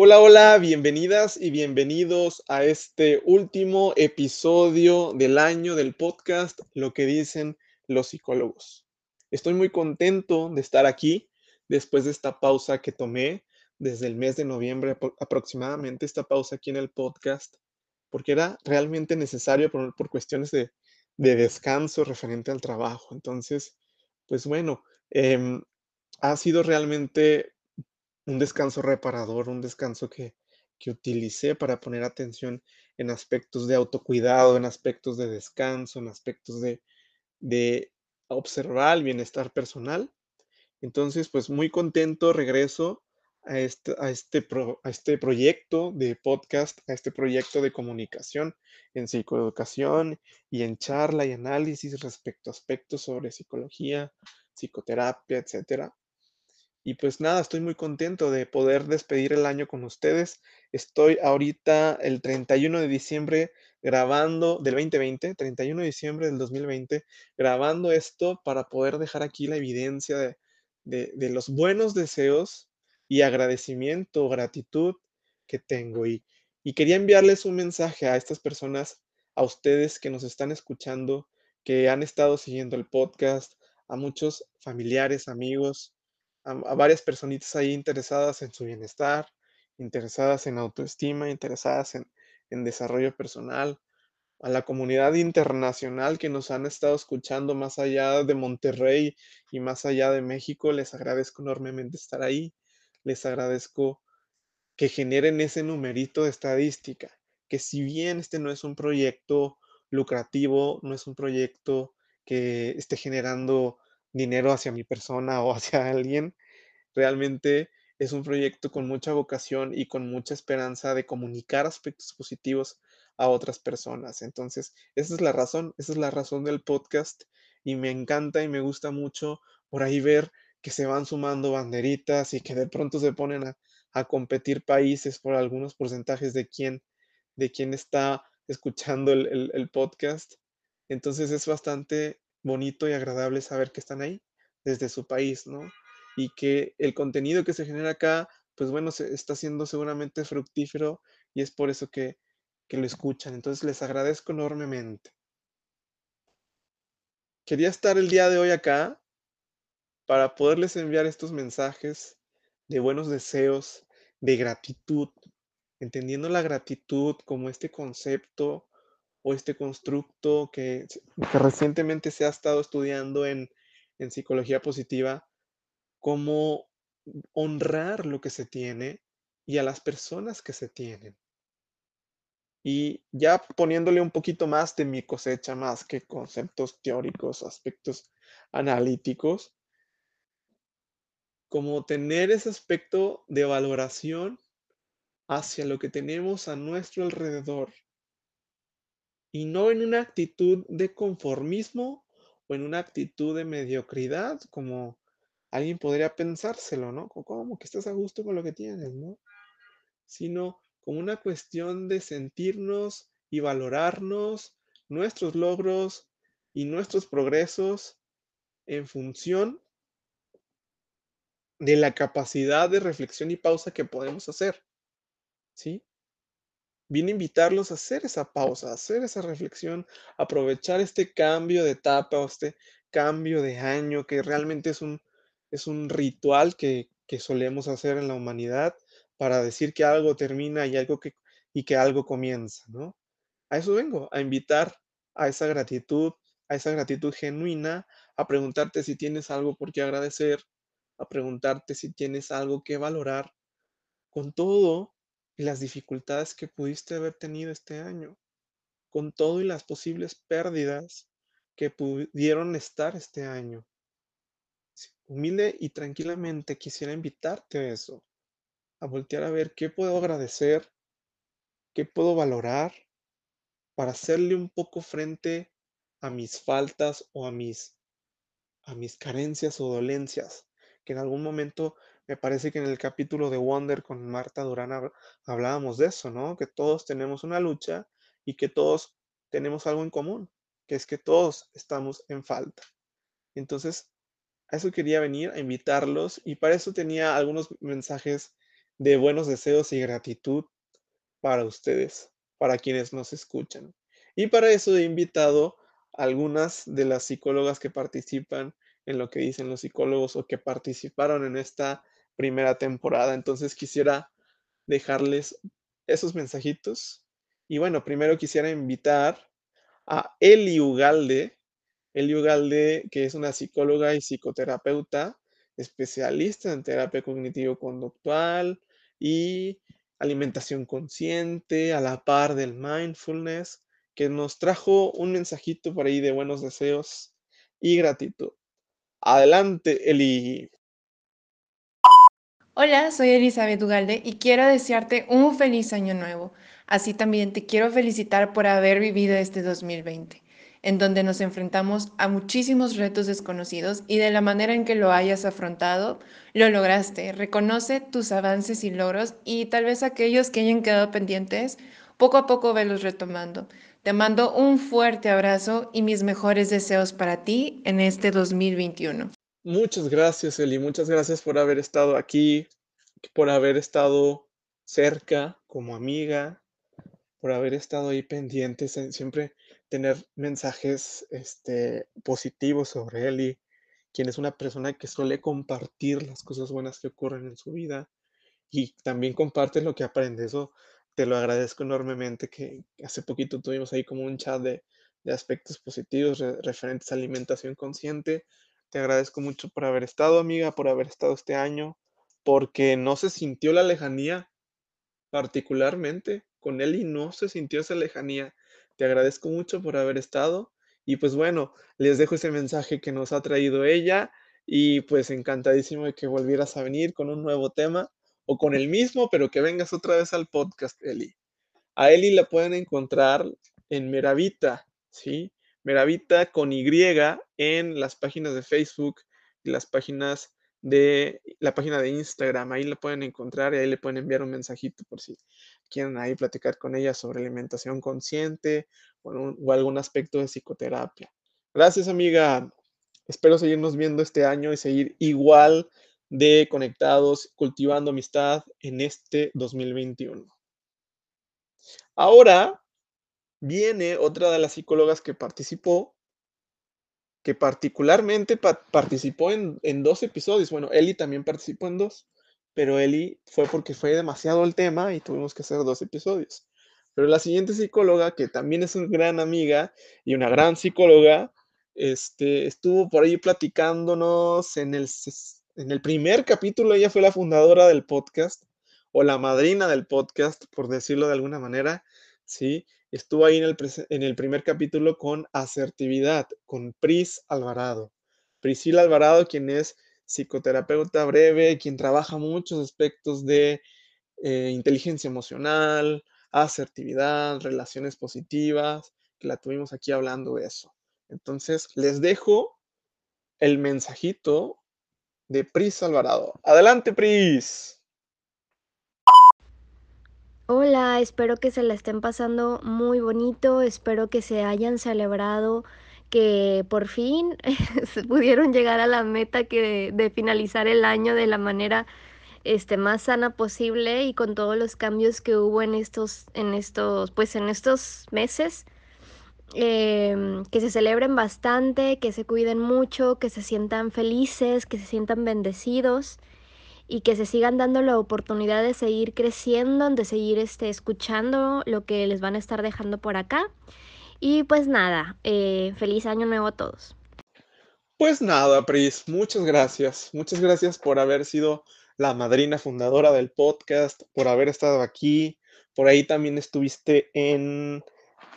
Hola, hola, bienvenidas y bienvenidos a este último episodio del año del podcast Lo que dicen los psicólogos. Estoy muy contento de estar aquí después de esta pausa que tomé desde el mes de noviembre aproximadamente, esta pausa aquí en el podcast, porque era realmente necesario por, cuestiones de, descanso referente al trabajo. Entonces, pues bueno, em, ha sido realmente un descanso reparador, un descanso que, que utilicé para poner atención en aspectos de autocuidado, en aspectos de descanso, en aspectos de, de observar el bienestar personal. Entonces, pues muy contento, regreso a este, a, este a este proyecto de podcast, a este proyecto de comunicación en psicoeducación y en charla y análisis respecto a aspectos sobre psicología, psicoterapia, etcétera. Y pues nada, estoy muy contento de poder despedir el año con ustedes. Estoy ahorita el 31 de diciembre grabando del 2020, 31 de diciembre del 2020, grabando esto para poder dejar aquí la evidencia de, de, los buenos deseos y agradecimiento, gratitud que tengo. Y, y quería enviarles un mensaje a estas personas, a ustedes que nos están escuchando, que han estado siguiendo el podcast, a muchos familiares, amigos, a, varias personitas ahí interesadas en su bienestar, interesadas en autoestima, interesadas en, en desarrollo personal, a la comunidad internacional que nos han estado escuchando más allá de Monterrey y más allá de México, les agradezco enormemente estar ahí, les agradezco que generen ese numerito de estadística, que si bien este no es un proyecto lucrativo, no es un proyecto que esté generando dinero hacia mi persona o hacia alguien. Realmente es un proyecto con mucha vocación y con mucha esperanza de comunicar aspectos positivos a otras personas. Entonces, esa es la razón, esa es la razón del podcast y me encanta y me gusta mucho por ahí ver que se van sumando banderitas y que de pronto se ponen a, competir países por algunos porcentajes de quién, de quién está escuchando el, el podcast. Entonces es bastante bonito y agradable saber que están ahí desde su país, ¿no? Y que el contenido que se genera acá, pues bueno, se está siendo seguramente fructífero y es por eso que, que lo escuchan. Entonces les agradezco enormemente. Quería estar el día de hoy acá para poderles enviar estos mensajes de buenos deseos, de gratitud, entendiendo la gratitud como este concepto o este constructo que, recientemente se ha estado estudiando en, en psicología positiva, como honrar lo que se tiene y a las personas que se tienen. Y ya poniéndole un poquito más de mi cosecha, más que conceptos teóricos, aspectos analíticos, como tener ese aspecto de valoración hacia lo que tenemos a nuestro alrededor y no en una actitud de conformismo o en una actitud de mediocridad, como alguien podría pensárselo, ¿no? Como que estás a gusto con lo que tienes, ¿no? Sino como una cuestión de sentirnos y valorarnos nuestros logros y nuestros progresos en función de la capacidad de reflexión y pausa que podemos hacer, ¿sí? Vine a invitarlos a hacer esa pausa, a hacer esa reflexión, aprovechar este cambio de etapa este cambio de año que realmente es un, es un ritual que, que solemos hacer en la humanidad para decir que algo termina y, algo que, y que algo comienza, ¿no? A eso vengo, a invitar a esa gratitud, a esa gratitud genuina, a preguntarte si tienes algo por qué agradecer, a preguntarte si tienes algo que valorar, con todo y las dificultades que pudiste haber tenido este año, con todo y las posibles pérdidas que pudieron estar este año. Humilde y tranquilamente quisiera invitarte a eso, a voltear a ver qué puedo agradecer, qué puedo valorar para hacerle un poco frente a mis faltas o a mis a mis carencias o dolencias que en algún momento me parece que en el capítulo de Wonder con Marta Durán hablábamos de eso, ¿no? Que todos tenemos una lucha y que todos tenemos algo en común, que es que todos estamos en falta. Entonces, a eso quería venir, a invitarlos y para eso tenía algunos mensajes de buenos deseos y gratitud para ustedes, para quienes nos escuchan. Y para eso he invitado a algunas de las psicólogas que participan en lo que dicen los psicólogos o que participaron en esta primera temporada. Entonces quisiera dejarles esos mensajitos. Y bueno, primero quisiera invitar a Eli Ugalde. Eli Ugalde, que es una psicóloga y psicoterapeuta, especialista en terapia cognitivo-conductual y alimentación consciente, a la par del mindfulness, que nos trajo un mensajito por ahí de buenos deseos y gratitud. Adelante, Eli. Hola, soy Elizabeth Ugalde y quiero desearte un feliz año nuevo. Así también te quiero felicitar por haber vivido este 2020, en donde nos enfrentamos a muchísimos retos desconocidos y de la manera en que lo hayas afrontado, lo lograste. Reconoce tus avances y logros y tal vez aquellos que hayan quedado pendientes, poco a poco velos retomando. Te mando un fuerte abrazo y mis mejores deseos para ti en este 2021. Muchas gracias, Eli. Muchas gracias por haber estado aquí, por haber estado cerca como amiga, por haber estado ahí pendientes, en siempre tener mensajes este, positivos sobre Eli, quien es una persona que suele compartir las cosas buenas que ocurren en su vida y también comparte lo que aprende. Eso te lo agradezco enormemente, que hace poquito tuvimos ahí como un chat de, aspectos positivos referentes a alimentación consciente te agradezco mucho por haber estado, amiga, por haber estado este año, porque no se sintió la lejanía, particularmente con y no se sintió esa lejanía. Te agradezco mucho por haber estado y pues bueno, les dejo ese mensaje que nos ha traído ella y pues encantadísimo de que volvieras a venir con un nuevo tema o con el mismo, pero que vengas otra vez al podcast, Eli. A Eli la pueden encontrar en Meravita, ¿sí? Meravita con Y en las páginas de Facebook y las páginas de la página de Instagram. Ahí la pueden encontrar y ahí le pueden enviar un mensajito por si quieren ahí platicar con ella sobre alimentación consciente o, algún aspecto de psicoterapia. Gracias, amiga. Espero seguirnos viendo este año y seguir igual de conectados, cultivando amistad en este 2021. Ahora viene otra de las psicólogas que participó, que particularmente participó en, dos episodios. Bueno, Eli también participó en dos, pero Eli fue porque fue demasiado el tema y tuvimos que hacer dos episodios. Pero la siguiente psicóloga, que también es una gran amiga y una gran psicóloga, este, estuvo por ahí platicándonos en el, en el primer capítulo. Ella fue la fundadora del podcast o la madrina del podcast, por decirlo de alguna manera, ¿sí? Estuvo ahí en el, primer capítulo con asertividad, con Pris Alvarado. Priscila Alvarado, quien es psicoterapeuta breve, quien trabaja muchos aspectos de eh, inteligencia emocional, asertividad, relaciones positivas, que la tuvimos aquí hablando de eso. Entonces, les dejo el mensajito de Pris Alvarado. Adelante, Pris. Hola, espero que se la estén pasando muy bonito, espero que se hayan celebrado, que por fin pudieron llegar a la meta que de, finalizar el año de la manera este, más sana posible y con todos los cambios que hubo en estos, en estos, pues en estos meses. Em, que se celebren bastante, que se cuiden mucho, que se sientan felices, que se sientan bendecidos y que se sigan dando la oportunidad de seguir creciendo, de seguir este, escuchando lo que les van a estar dejando por acá. Y pues nada, eh, feliz año nuevo a todos. Pues nada, Pris, muchas gracias. Muchas gracias por haber sido la madrina fundadora del podcast, por haber estado aquí. Por ahí también estuviste en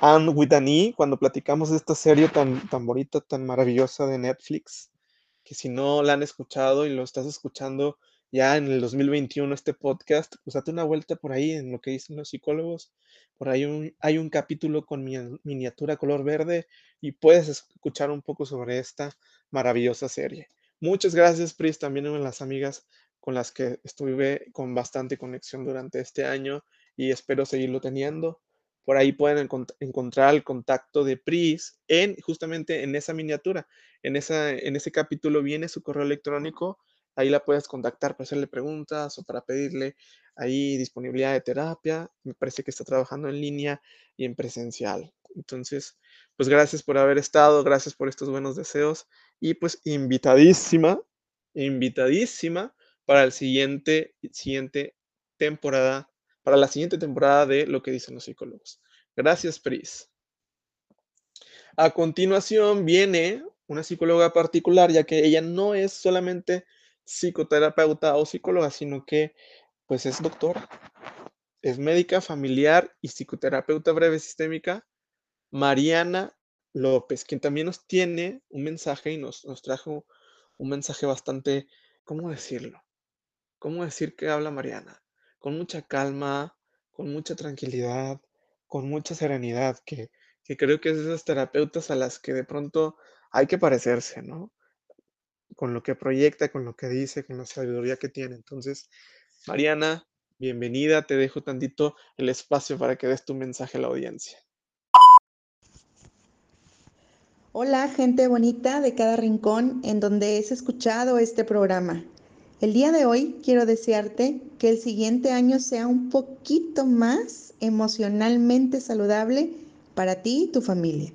Anne with an e, cuando platicamos de esta serie tan, tan bonita, tan maravillosa de Netflix, que si no la han escuchado y lo estás escuchando, ya en el 2021 este podcast, pues date una vuelta por ahí en lo que dicen los psicólogos. Por ahí hay un capítulo con mi miniatura color verde y puedes escuchar un poco sobre esta maravillosa serie. Muchas gracias, Pris, también a las amigas con las que estuve con bastante conexión durante este año y espero seguirlo teniendo. Por ahí pueden encontrar el contacto de Pris en justamente en esa miniatura. En, esa, en ese capítulo viene su correo electrónico ahí la puedes contactar para hacerle preguntas o para pedirle ahí disponibilidad de terapia. Me parece que está trabajando en línea y en presencial. Entonces, pues gracias por haber estado, gracias por estos buenos deseos y pues invitadísima, invitadísima para el siguiente, siguiente temporada, para la siguiente temporada de Lo que dicen los psicólogos. Gracias, Pris. A continuación viene una psicóloga particular, ya que ella no es solamente psicoterapeuta o psicóloga, sino que pues es doctora, es médica familiar y psicoterapeuta breve sistémica, Mariana López, quien también nos tiene un mensaje y nos, nos trajo un mensaje bastante, ¿cómo decirlo? ¿Cómo decir que habla Mariana? Con mucha calma, con mucha tranquilidad, con mucha serenidad, que, que creo que es de esas terapeutas a las que de pronto hay que parecerse, ¿no? Con lo que proyecta, con lo que dice, con la sabiduría que tiene. Entonces, Mariana, bienvenida, te dejo tantito el espacio para que des tu mensaje a la audiencia. Hola, gente bonita de cada rincón en donde es escuchado este programa. El día de hoy quiero desearte que el siguiente año sea un poquito más emocionalmente saludable para ti y tu familia.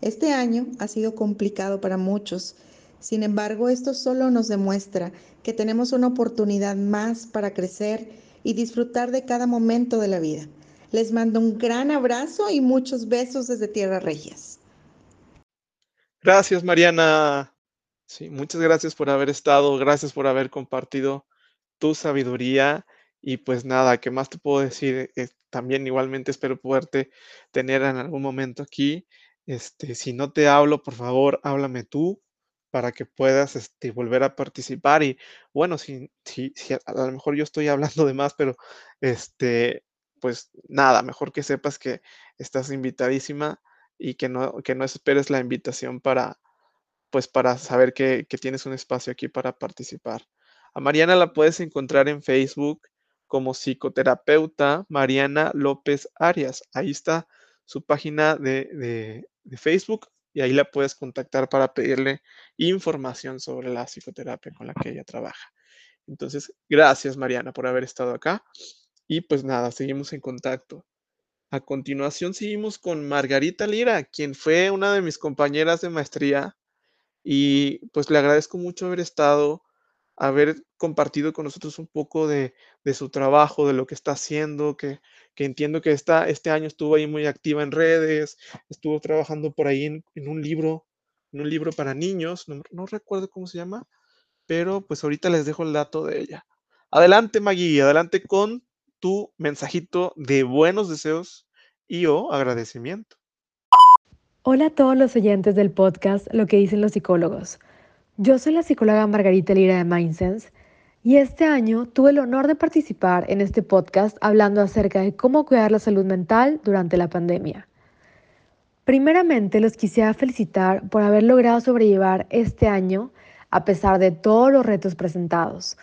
Este año ha sido complicado para muchos, sin embargo esto solo nos demuestra que tenemos una oportunidad más para crecer y disfrutar de cada momento de la vida. Les mando un gran abrazo y muchos besos desde Tierra Regias. Gracias, Mariana. Sí, muchas gracias por haber estado, gracias por haber compartido tu sabiduría y pues nada, ¿qué más te puedo decir? Eh, también igualmente espero poderte tener en algún momento aquí. Este, si no te hablo, por favor, háblame tú para que puedas este, volver a participar. Y bueno, si, a lo mejor yo estoy hablando de más, pero este, pues nada, mejor que sepas que estás invitadísima y que no, que no esperes la invitación para, pues para saber que, que tienes un espacio aquí para participar. A Mariana la puedes encontrar en Facebook como psicoterapeuta Mariana López Arias. Ahí está su página de, de, de, Facebook y ahí la puedes contactar para pedirle información sobre la psicoterapia con la que ella trabaja. Entonces, gracias Mariana por haber estado acá y pues nada, seguimos en contacto. A continuación seguimos con Margarita Lira, quien fue una de mis compañeras de maestría y pues le agradezco mucho haber estado, haber compartido con nosotros un poco de, de su trabajo, de lo que está haciendo, que, que entiendo que está, este año estuvo ahí muy activa en redes, estuvo trabajando por ahí en, en un libro, un libro para niños, no, no, recuerdo cómo se llama, pero pues ahorita les dejo el dato de ella. Adelante Maggie, adelante con tu mensajito de buenos deseos y o agradecimiento. Hola a todos los oyentes del podcast Lo que dicen los psicólogos. Yo soy la psicóloga Margarita Lira de Mindsense y este año tuve el honor de participar en este podcast hablando acerca de cómo cuidar la salud mental durante la pandemia. Primeramente los quisiera felicitar por haber logrado sobrellevar este año a pesar de todos los retos presentados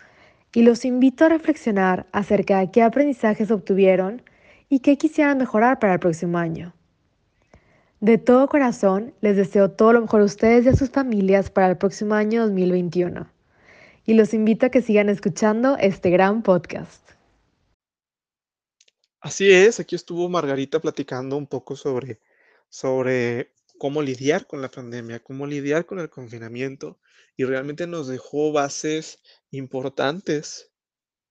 y los invito a reflexionar acerca de qué aprendizajes obtuvieron y qué quisieran mejorar para el próximo año. De todo corazón, les deseo todo lo mejor a ustedes y a sus familias para el próximo año 2021. Y los invito a que sigan escuchando este gran podcast. Así es, aquí estuvo Margarita platicando un poco sobre, sobre cómo lidiar con la pandemia, cómo lidiar con el confinamiento y realmente nos dejó bases importantes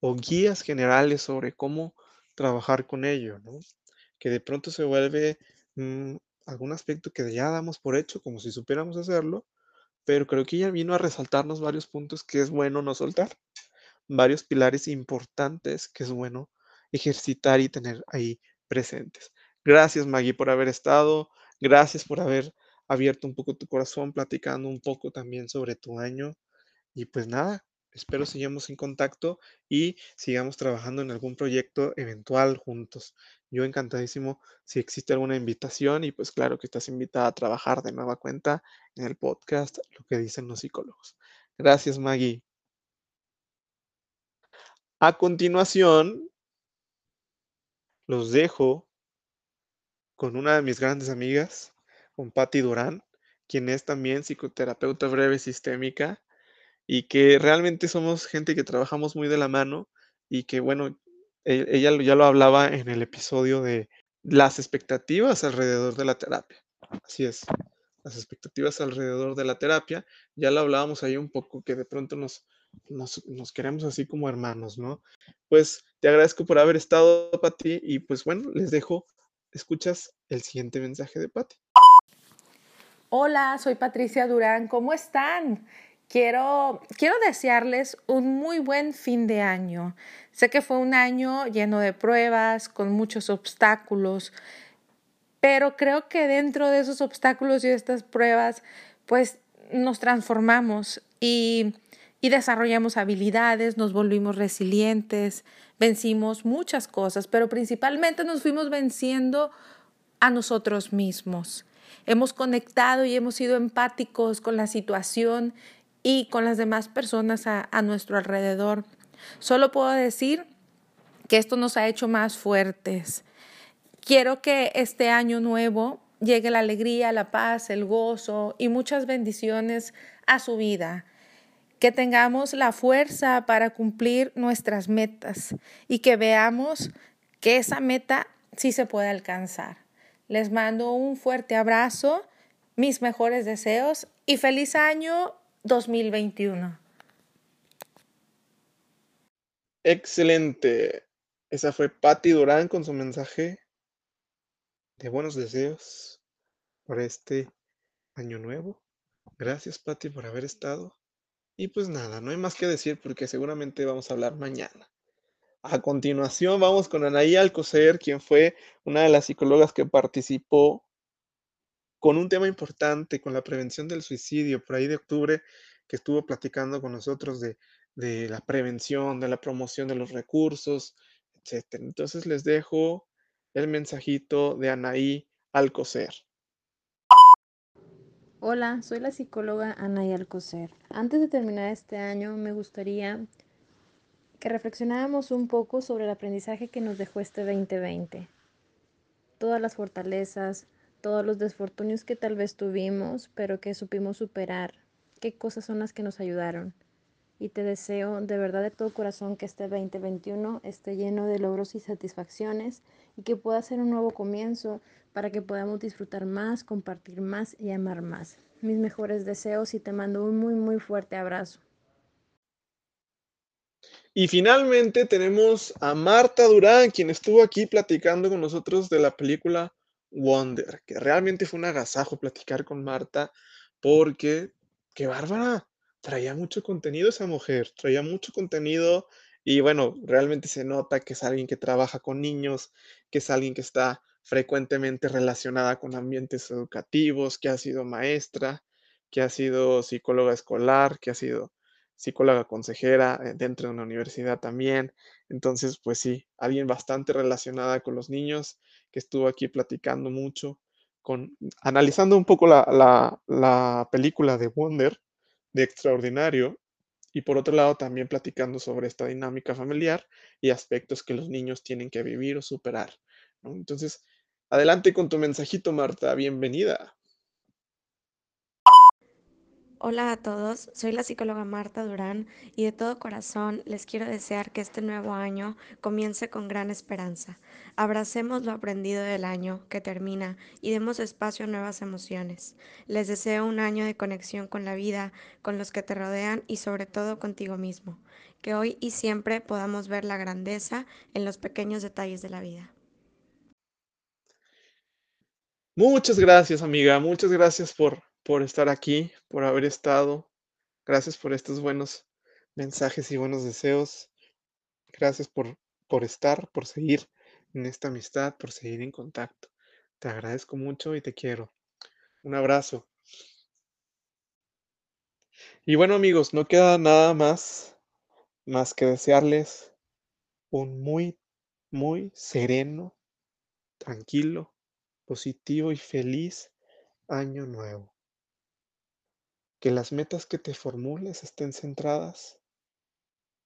o guías generales sobre cómo trabajar con ello, ¿no? Que de pronto se vuelve mmm, algún aspecto que ya damos por hecho, como si supiéramos hacerlo, pero creo que ella vino a resaltarnos varios puntos que es bueno no soltar, varios pilares importantes que es bueno ejercitar y tener ahí presentes. Gracias Maggie por haber estado, gracias por haber abierto un poco tu corazón, platicando un poco también sobre tu año. Y pues nada, espero sigamos en contacto y sigamos trabajando en algún proyecto eventual juntos. Yo encantadísimo si existe alguna invitación y pues claro que estás invitada a trabajar de nueva cuenta en el podcast Lo que dicen los psicólogos. Gracias Maggie. A continuación, los dejo con una de mis grandes amigas, con Patti Durán, quien es también psicoterapeuta breve sistémica y que realmente somos gente que trabajamos muy de la mano y que, bueno, ella lo- ya lo hablaba en el episodio de las expectativas alrededor de la terapia. Así es, las expectativas alrededor de la terapia. Ya lo hablábamos ahí un poco, que de pronto nos, nos, nos queremos así como hermanos, ¿no? Pues te agradezco por haber estado, Pati, y pues bueno, les dejo, escuchas el siguiente mensaje de Pati. Hola, soy Patricia Durán, ¿cómo están? Quiero, quiero desearles un muy buen fin de año. Sé que fue un año lleno de pruebas, con muchos obstáculos, pero creo que dentro de esos obstáculos y estas pruebas, pues nos transformamos y, y desarrollamos habilidades, nos volvimos resilientes, vencimos muchas cosas, pero principalmente nos fuimos venciendo a nosotros mismos. Hemos conectado y hemos sido empáticos con la situación y con las demás personas a, a nuestro alrededor. Solo puedo decir que esto nos ha hecho más fuertes. Quiero que este año nuevo llegue la alegría, la paz, el gozo y muchas bendiciones a su vida. Que tengamos la fuerza para cumplir nuestras metas y que veamos que esa meta sí se puede alcanzar. Les mando un fuerte abrazo, mis mejores deseos y feliz año 2021. Excelente. Esa fue Patti Durán con su mensaje de buenos deseos por este año nuevo. Gracias, Patti, por haber estado. Y pues nada, no hay más que decir porque seguramente vamos a hablar mañana. A continuación vamos con Anaí Alcocer, quien fue una de las psicólogas que participó con un tema importante, con la prevención del suicidio, por ahí de octubre, que estuvo platicando con nosotros de, de la prevención, de la promoción de los recursos, etc. Entonces les dejo el mensajito de Anaí Alcocer. Hola, soy la psicóloga Anay Alcocer. Antes de terminar este año, me gustaría que reflexionáramos un poco sobre el aprendizaje que nos dejó este 2020. Todas las fortalezas, todos los desfortunios que tal vez tuvimos, pero que supimos superar. ¿Qué cosas son las que nos ayudaron? Y te deseo de verdad de todo corazón que este 2021 esté lleno de logros y satisfacciones y que pueda ser un nuevo comienzo para que podamos disfrutar más, compartir más y amar más. Mis mejores deseos y te mando un muy muy fuerte abrazo. Y finalmente tenemos a Marta Durán, quien estuvo aquí platicando con nosotros de la película Wonder, que realmente fue un agasajo platicar con Marta porque, qué bárbara, traía mucho contenido esa mujer, traía mucho contenido y bueno, realmente se nota que es alguien que trabaja con niños, que es alguien que está frecuentemente relacionada con ambientes educativos, que ha sido maestra, que ha sido psicóloga escolar, que ha sido psicóloga consejera eh, dentro de una universidad también. Entonces, pues sí, alguien bastante relacionada con los niños, que estuvo aquí platicando mucho, con, analizando un poco la, la, la película de Wonder, de Extraordinario, y por otro lado también platicando sobre esta dinámica familiar y aspectos que los niños tienen que vivir o superar. Entonces, adelante con tu mensajito, Marta, bienvenida. Hola a todos, soy la psicóloga Marta Durán y de todo corazón les quiero desear que este nuevo año comience con gran esperanza. Abracemos lo aprendido del año que termina y demos espacio a nuevas emociones. Les deseo un año de conexión con la vida, con los que te rodean y sobre todo contigo mismo. Que hoy y siempre podamos ver la grandeza en los pequeños detalles de la vida. Muchas gracias, amiga. Muchas gracias por, por estar aquí, por haber estado. Gracias por estos buenos mensajes y buenos deseos. Gracias por, por estar, por seguir en esta amistad, por seguir en contacto. Te agradezco mucho y te quiero. Un abrazo. Y bueno, amigos, no queda nada más más que desearles un muy, muy sereno, tranquilo, positivo y feliz año nuevo. Que las metas que te formules estén centradas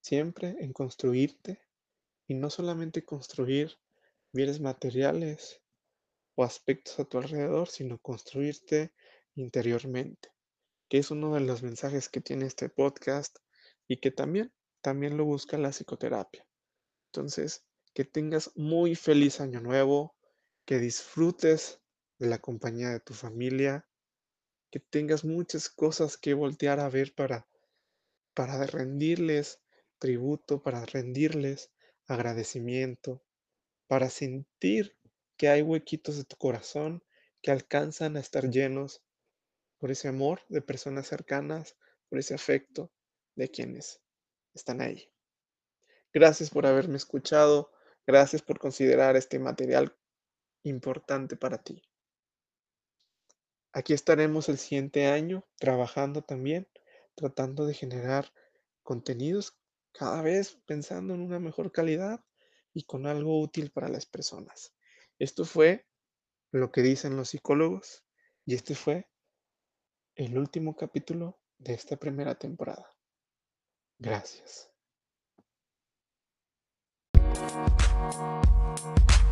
siempre en construirte y no solamente construir bienes materiales o aspectos a tu alrededor, sino construirte interiormente. que es uno de los mensajes que tiene este podcast y que también, también lo busca la psicoterapia. Entonces, que tengas muy feliz año nuevo, que disfrutes de la compañía de tu familia, que tengas muchas cosas que voltear a ver para, para rendirles tributo, para rendirles agradecimiento, para sentir que hay huequitos de tu corazón que alcanzan a estar llenos por ese amor de personas cercanas, por ese afecto de quienes están ahí. Gracias por haberme escuchado. Gracias por considerar este material importante para ti. Aquí estaremos el siguiente año trabajando también, tratando de generar contenidos cada vez pensando en una mejor calidad y con algo útil para las personas. Esto fue lo que dicen los psicólogos y este fue el último capítulo de esta primera temporada. Gracias.